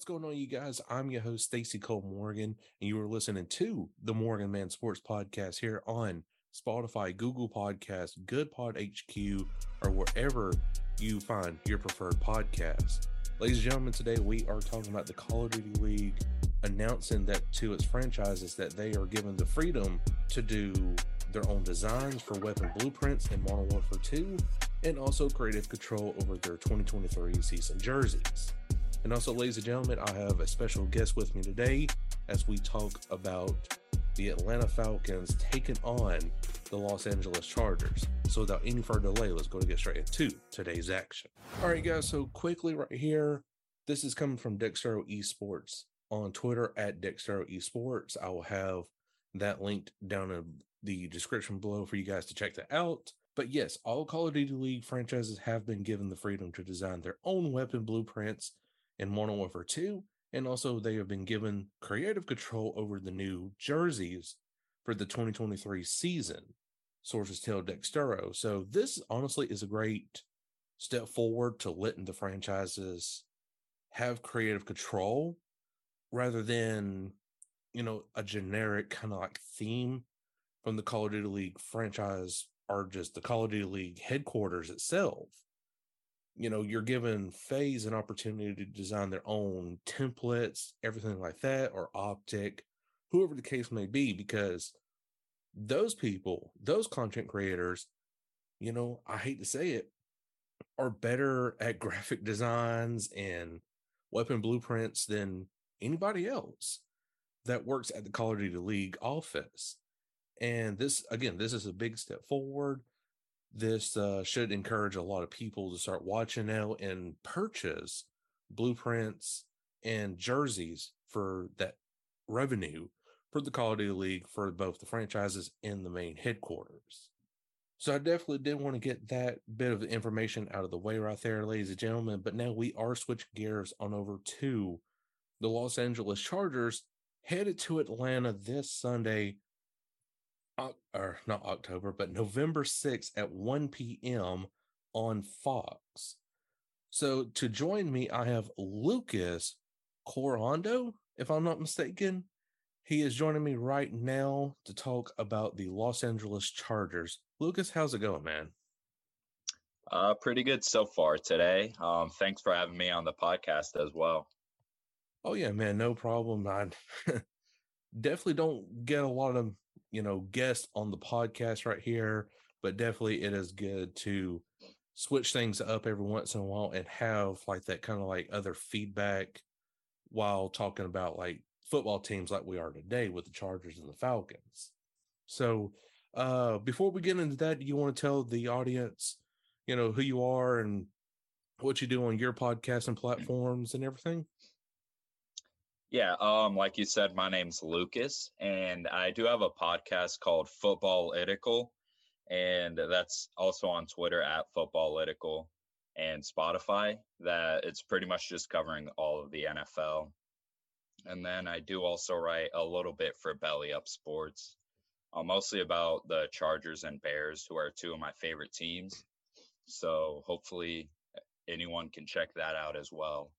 What's going on, you guys? I'm your host, Stacy Cole Morgan, and you are listening to the Morgan Man Sports Podcast here on Spotify, Google Podcasts, Good Pod HQ, or wherever you find your preferred podcast. Ladies and gentlemen, today we are talking about the Call of Duty League announcing that to its franchises that they are given the freedom to do their own designs for weapon blueprints in Modern Warfare 2 and also creative control over their 2023 season jerseys. And also, ladies and gentlemen, I have a special guest with me today as we talk about the Atlanta Falcons taking on the Los Angeles Chargers. So, without any further delay, let's go to get straight into today's action. All right, guys. So, quickly, right here, this is coming from Dextero Esports on Twitter at Dextero Esports. I will have that linked down in the description below for you guys to check that out. But yes, all Call of Duty League franchises have been given the freedom to design their own weapon blueprints in Modern Warfare 2, and also they have been given creative control over the new jerseys for the 2023 season. Sources tell Dextero. So this honestly is a great step forward to letting the franchises have creative control rather than you know a generic kind of like theme from the Call of Duty League franchise or just the Call of Duty League headquarters itself you know, you're giving FaZe an opportunity to design their own templates, everything like that, or OpTic, whoever the case may be, because those people, those content creators, you know, I hate to say it, are better at graphic designs and weapon blueprints than anybody else that works at the Call of Duty League office. And this, again, this is a big step forward this uh, should encourage a lot of people to start watching now and purchase blueprints and jerseys for that revenue for the Call of Duty League for both the franchises and the main headquarters. So I definitely did want to get that bit of information out of the way right there, ladies and gentlemen. But now we are switching gears on over to the Los Angeles Chargers headed to Atlanta this Sunday or not October, but November 6th at 1 p.m. on Fox. So to join me, I have Lucas Corondo, if I'm not mistaken. He is joining me right now to talk about the Los Angeles Chargers. Lucas, how's it going, man? Uh, pretty good so far today. Um, thanks for having me on the podcast as well. Oh yeah, man, no problem. I definitely don't get a lot of you know guests on the podcast right here but definitely it is good to switch things up every once in a while and have like that kind of like other feedback while talking about like football teams like we are today with the chargers and the falcons. So uh before we get into that you want to tell the audience you know who you are and what you do on your podcast and platforms and everything yeah, um, like you said, my name's Lucas, and I do have a podcast called Footballytical, and that's also on Twitter at Footballytical and Spotify. That it's pretty much just covering all of the NFL. And then I do also write a little bit for Belly Up Sports, uh, mostly about the Chargers and Bears, who are two of my favorite teams. So hopefully anyone can check that out as well.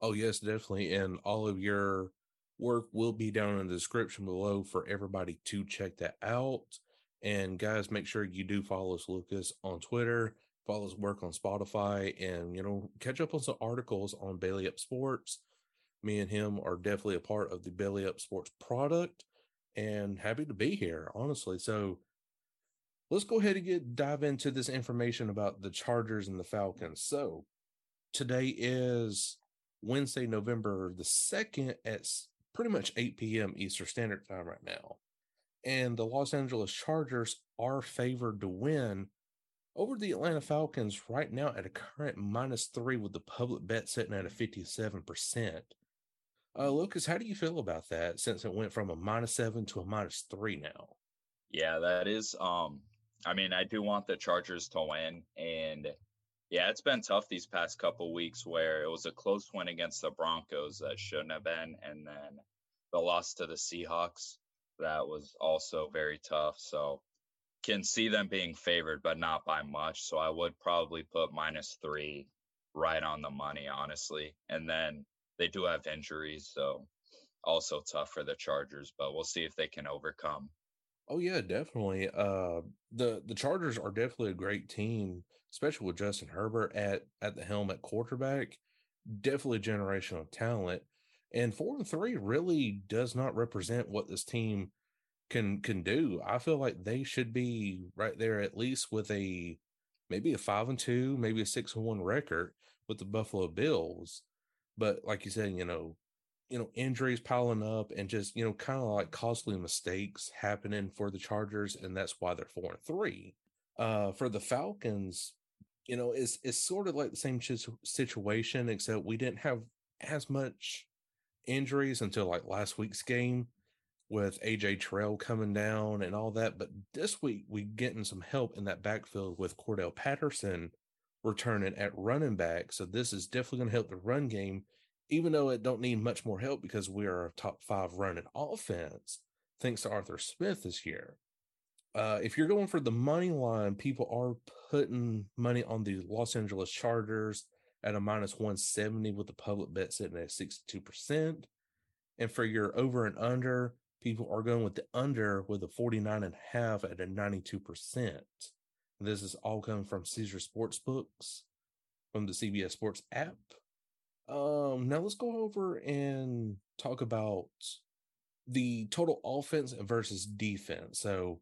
Oh, yes, definitely. And all of your work will be down in the description below for everybody to check that out. And guys, make sure you do follow us, Lucas, on Twitter, follow his work on Spotify, and you know, catch up on some articles on Belly Up Sports. Me and him are definitely a part of the Belly Up Sports product and happy to be here, honestly. So let's go ahead and get dive into this information about the Chargers and the Falcons. So today is Wednesday, November the 2nd at pretty much 8 p.m. Eastern Standard Time right now. And the Los Angeles Chargers are favored to win over the Atlanta Falcons right now at a current minus three with the public bet sitting at a 57%. Uh, Lucas, how do you feel about that since it went from a minus seven to a minus three now? Yeah, that is. Um, I mean, I do want the Chargers to win, and yeah, it's been tough these past couple weeks where it was a close win against the Broncos that shouldn't have been, and then the loss to the Seahawks that was also very tough. So can see them being favored, but not by much. So I would probably put minus three right on the money, honestly. And then they do have injuries, so also tough for the Chargers, but we'll see if they can overcome. Oh yeah, definitely. Uh the the Chargers are definitely a great team, especially with Justin Herbert at at the helm at quarterback. Definitely a generational talent. And four and three really does not represent what this team can can do. I feel like they should be right there at least with a maybe a five and two, maybe a six and one record with the Buffalo Bills. But like you said, you know, you know, injuries piling up and just, you know, kind of like costly mistakes happening for the Chargers, and that's why they're four and three. Uh for the Falcons, you know, it's it's sort of like the same situation, except we didn't have as much injuries until like last week's game with AJ Terrell coming down and all that. But this week we getting some help in that backfield with Cordell Patterson returning at running back. So this is definitely going to help the run game, even though it don't need much more help because we are a top five running offense, thanks to Arthur Smith this year. Uh, if you're going for the money line, people are putting money on the Los Angeles Chargers at a minus 170 with the public bet sitting at 62%. And for your over and under, people are going with the under with a 49 and a half at a 92%. This is all coming from Caesar Sports Books from the CBS Sports app. Um, now let's go over and talk about the total offense versus defense. So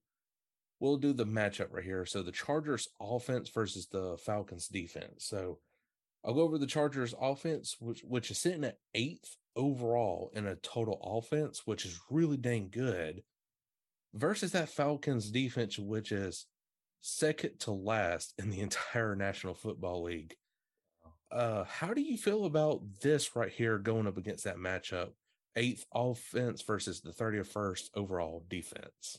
we'll do the matchup right here. So the Chargers offense versus the Falcons defense. So I'll go over the Chargers offense, which which is sitting at eighth overall in a total offense, which is really dang good, versus that Falcons defense, which is second to last in the entire National Football League. Uh, how do you feel about this right here going up against that matchup? Eighth offense versus the 31st overall defense.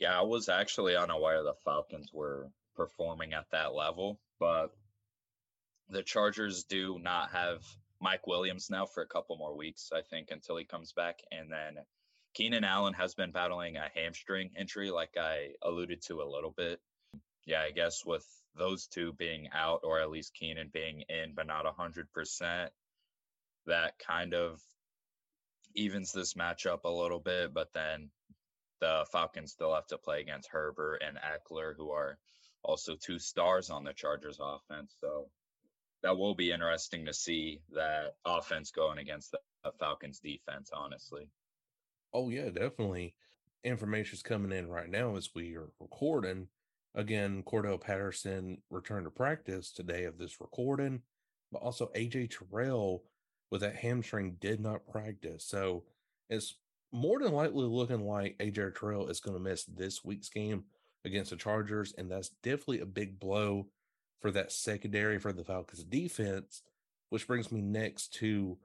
Yeah, I was actually unaware the Falcons were performing at that level, but the Chargers do not have Mike Williams now for a couple more weeks, I think, until he comes back. And then Keenan Allen has been battling a hamstring injury, like I alluded to a little bit. Yeah, I guess with those two being out, or at least Keenan being in, but not 100%, that kind of evens this matchup a little bit. But then the Falcons still have to play against Herbert and Ekeler, who are also two stars on the Chargers offense. So that will be interesting to see that offense going against the Falcons defense, honestly. Oh, yeah, definitely. Information's coming in right now as we are recording. Again, Cordell Patterson returned to practice today of this recording, but also AJ Terrell with that hamstring did not practice. So it's more than likely looking like AJ Terrell is going to miss this week's game against the Chargers, and that's definitely a big blow for that secondary for the Falcons defense, which brings me next to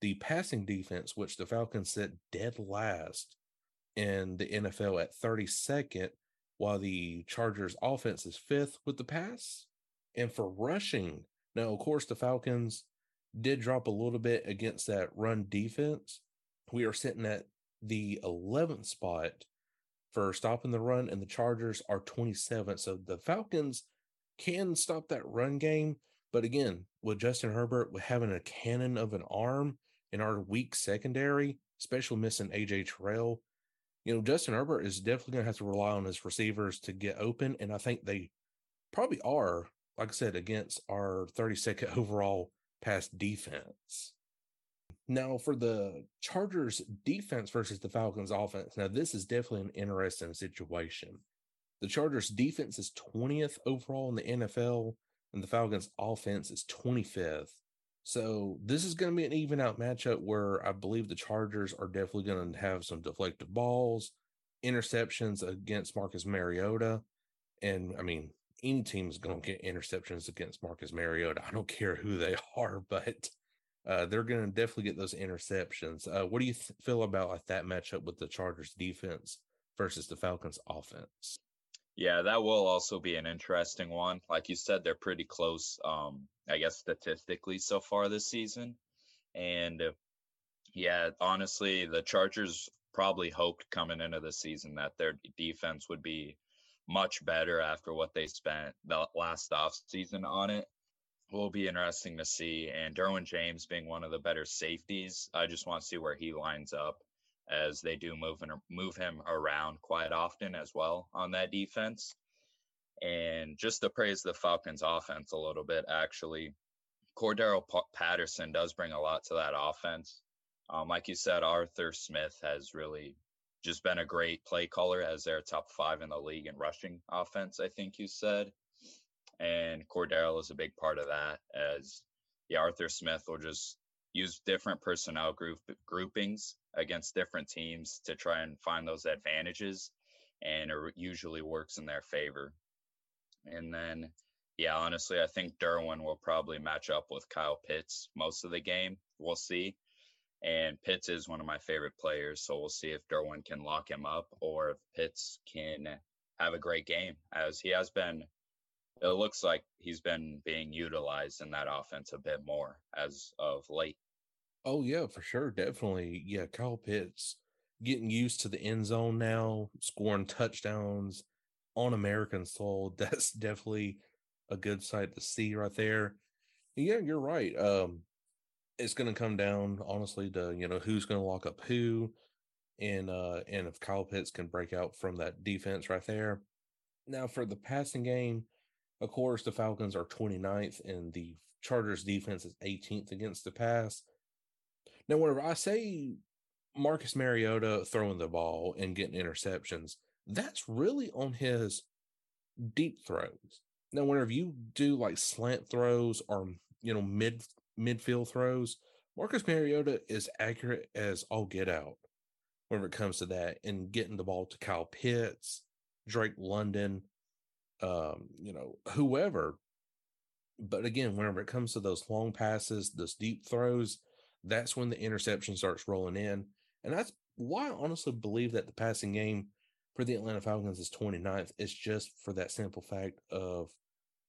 the passing defense, which the Falcons set dead last in the NFL at 32nd, while the Chargers offense is fifth with the pass. And for rushing, now, of course, the Falcons did drop a little bit against that run defense. We are sitting at the 11th spot for stopping the run, and the Chargers are 27th. So the Falcons can stop that run game. But again, with Justin Herbert having a cannon of an arm in our weak secondary, especially missing AJ Terrell, you know, Justin Herbert is definitely going to have to rely on his receivers to get open. And I think they probably are, like I said, against our 32nd overall pass defense. Now, for the Chargers defense versus the Falcons offense, now this is definitely an interesting situation. The Chargers defense is 20th overall in the NFL, and the Falcons offense is 25th. So this is going to be an even out matchup where I believe the Chargers are definitely going to have some deflected balls, interceptions against Marcus Mariota. And I mean, any team is going to get interceptions against Marcus Mariota. I don't care who they are, but uh, they're going to definitely get those interceptions. Uh, what do you th- feel about like that matchup with the Chargers defense versus the Falcons offense? Yeah, that will also be an interesting one. Like you said, they're pretty close, um, I guess, statistically so far this season. And uh, yeah, honestly, the Chargers probably hoped coming into the season that their defense would be much better after what they spent the last offseason on it. Will be interesting to see. And Derwin James being one of the better safeties, I just want to see where he lines up as they do move and move him around quite often as well on that defense. And just to praise the Falcons offense a little bit, actually, Cordarrelle Patterson does bring a lot to that offense. Um, like you said, Arthur Smith has really just been a great play caller as their top five in the league in rushing offense, I think you said. And Cordarrelle is a big part of that as yeah, Arthur Smith will just use different personnel group groupings against different teams to try and find those advantages and it usually works in their favor. And then yeah, honestly, I think Derwin will probably match up with Kyle Pitts most of the game. We'll see. And Pitts is one of my favorite players, so we'll see if Derwin can lock him up or if Pitts can have a great game, as he has been. It looks like he's been being utilized in that offense a bit more as of late. Oh yeah, for sure, definitely. Yeah, Kyle Pitts getting used to the end zone now, scoring touchdowns on American soil. That's definitely a good sight to see right there. Yeah, you're right. Um, it's going to come down honestly to you know who's going to lock up who, and uh, and if Kyle Pitts can break out from that defense right there. Now for the passing game, of course the Falcons are 29th and the Chargers defense is 18th against the pass. Now whenever I say Marcus Mariota throwing the ball and getting interceptions, that's really on his deep throws. Now, whenever you do like slant throws or you know mid midfield throws, Marcus Mariota is accurate as all get out whenever it comes to that and getting the ball to Kyle Pitts, Drake London, um, you know, whoever. But again, whenever it comes to those long passes, those deep throws, that's when the interception starts rolling in. And that's why I honestly believe that the passing game for the Atlanta Falcons is 29th. It's just for that simple fact of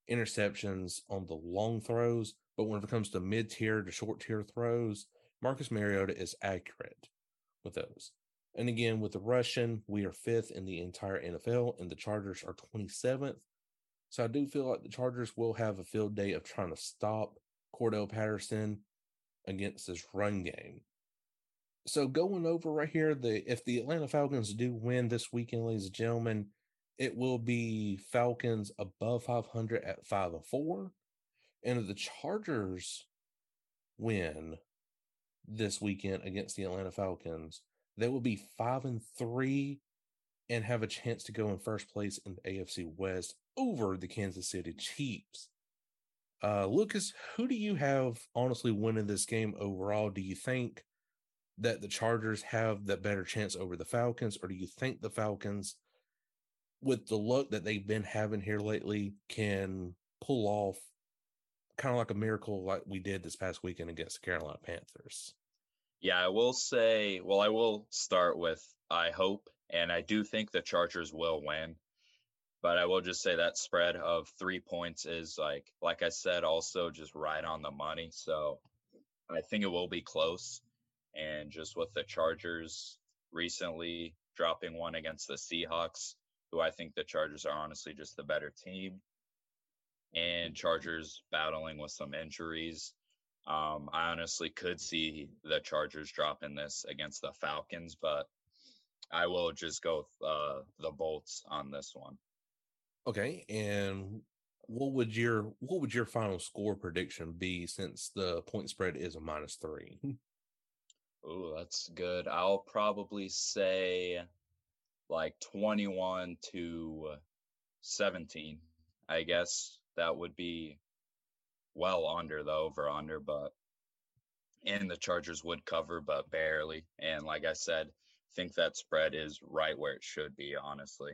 interceptions on the long throws but when it comes to mid tier to short tier throws, Marcus Mariota is accurate with those. And again, with the Russian, we are fifth in the entire NFL, and the Chargers are 27th. So I do feel like the Chargers will have a field day of trying to stop Cordell Patterson against this run game. So going over right here, the if the Atlanta Falcons do win this weekend, ladies and gentlemen, it will be Falcons above 500 at 5 and 4 and if the Chargers win this weekend against the Atlanta Falcons, they will be five and three and have a chance to go in first place in the AFC West over the Kansas City Chiefs. Uh, Lucas, who do you have honestly winning this game overall? Do you think that the Chargers have the better chance over the Falcons, or do you think the Falcons, with the luck that they've been having here lately, can pull off kind of like a miracle like we did this past weekend against the Carolina Panthers. Yeah, I will say, well, I will start with I hope, and I do think the Chargers will win. But I will just say that spread of three points is like, like I said, also just right on the money. So I think it will be close. And just with the Chargers recently dropping one against the Seahawks, who I think the Chargers are honestly just the better team and Chargers battling with some injuries. Um, I honestly could see the Chargers dropping this against the Falcons, but I will just go uh, the Bolts on this one. Okay, and what would your what would your final score prediction be since the point spread is a minus three? Oh, that's good. I'll probably say like twenty-one to seventeen. I guess that would be well under the over under, but and the Chargers would cover, but barely. And like I said, think that spread is right where it should be, honestly.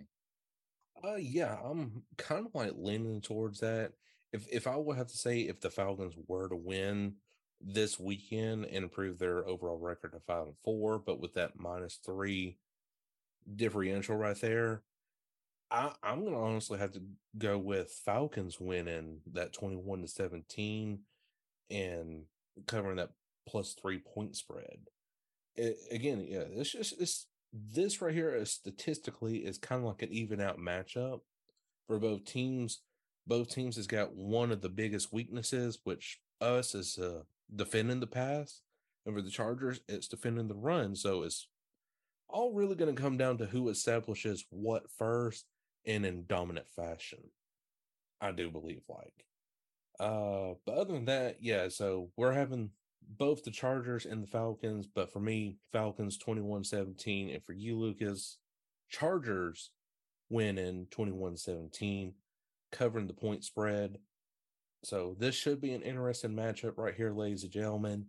Uh, yeah, I'm kind of like leaning towards that. If if I would have to say if the Falcons were to win this weekend and improve their overall record to five and four, but with that minus three differential right there, I, I'm gonna honestly have to go with Falcons winning that 21 to 17 and covering that plus three point spread. It, again, yeah, it's just it's this right here is statistically is kind of like an even out matchup for both teams. Both teams has got one of the biggest weaknesses, which us is uh, defending the pass, and for the Chargers, it's defending the run. So it's all really going to come down to who establishes what first in dominant fashion. I do believe like. Uh, but other than that, yeah. So we're having both the Chargers and the Falcons, but for me, Falcons 21-17, and for you, Lucas, Chargers winning 21-17, covering the point spread. So this should be an interesting matchup right here, ladies and gentlemen.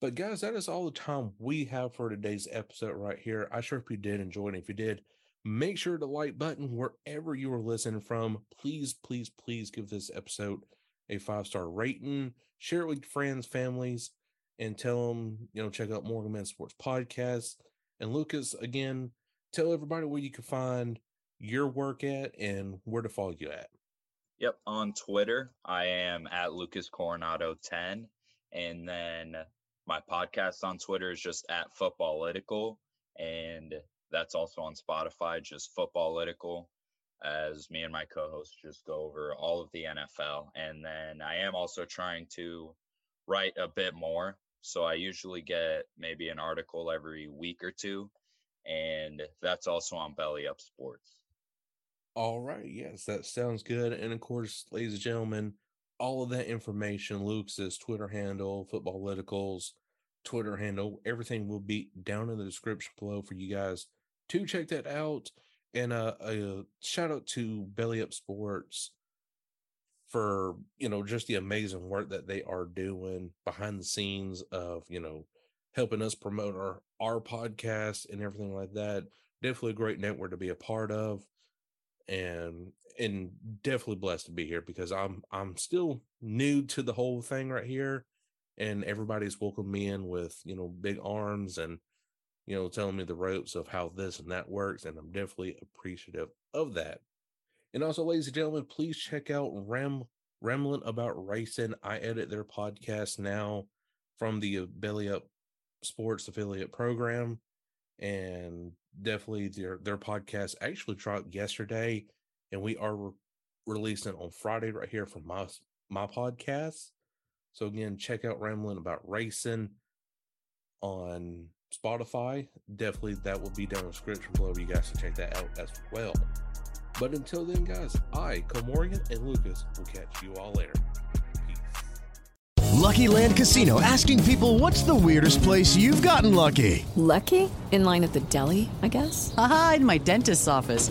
But guys, that is all the time we have for today's episode right here. I sure hope you did enjoy it. If you did, make sure to like button wherever you are listening from. Please, please, please give this episode a five star rating. Share it with friends, families, and tell them, you know, check out Morgan Man Sports Podcast. And Lucas, again, tell everybody where you can find your work at and where to follow you at. Yep. On Twitter, I am at Lucas Coronado 10. And then my podcast on Twitter is just at Footballytical. And that's also on Spotify, just Footballytical, as me and my co host just go over all of the NFL. And then I am also trying to write a bit more. So I usually get maybe an article every week or two. And that's also on Belly Up Sports. All right. Yes, that sounds good. And of course, ladies and gentlemen, all of that information, Luke's Twitter handle, Footballyticals, Twitter handle, everything will be down in the description below for you guys to check that out. And uh, a shout out to Belly Up Sports for you know just the amazing work that they are doing behind the scenes of you know helping us promote our our podcast and everything like that. Definitely a great network to be a part of, and and definitely blessed to be here because I'm I'm still new to the whole thing right here, and everybody's welcomed me in with you know big arms and you know, telling me the ropes of how this and that works. And I'm definitely appreciative of that. And also, ladies and gentlemen, please check out Ram Rambling About Racing. I edit their podcast now from the Belly Up Sports affiliate program. And definitely their their podcast actually dropped yesterday. And we are re- releasing on Friday right here from my my podcast. So again, check out Rambling About Racing on Spotify, definitely that will be down in the description below for you guys to check that out as well. But until then, guys, I, Cole Morgan, and Lucas will catch you all later. Peace. Lucky Land Casino asking people what's the weirdest place you've gotten lucky? Lucky? In line at the deli, I guess? Aha, in my dentist's office.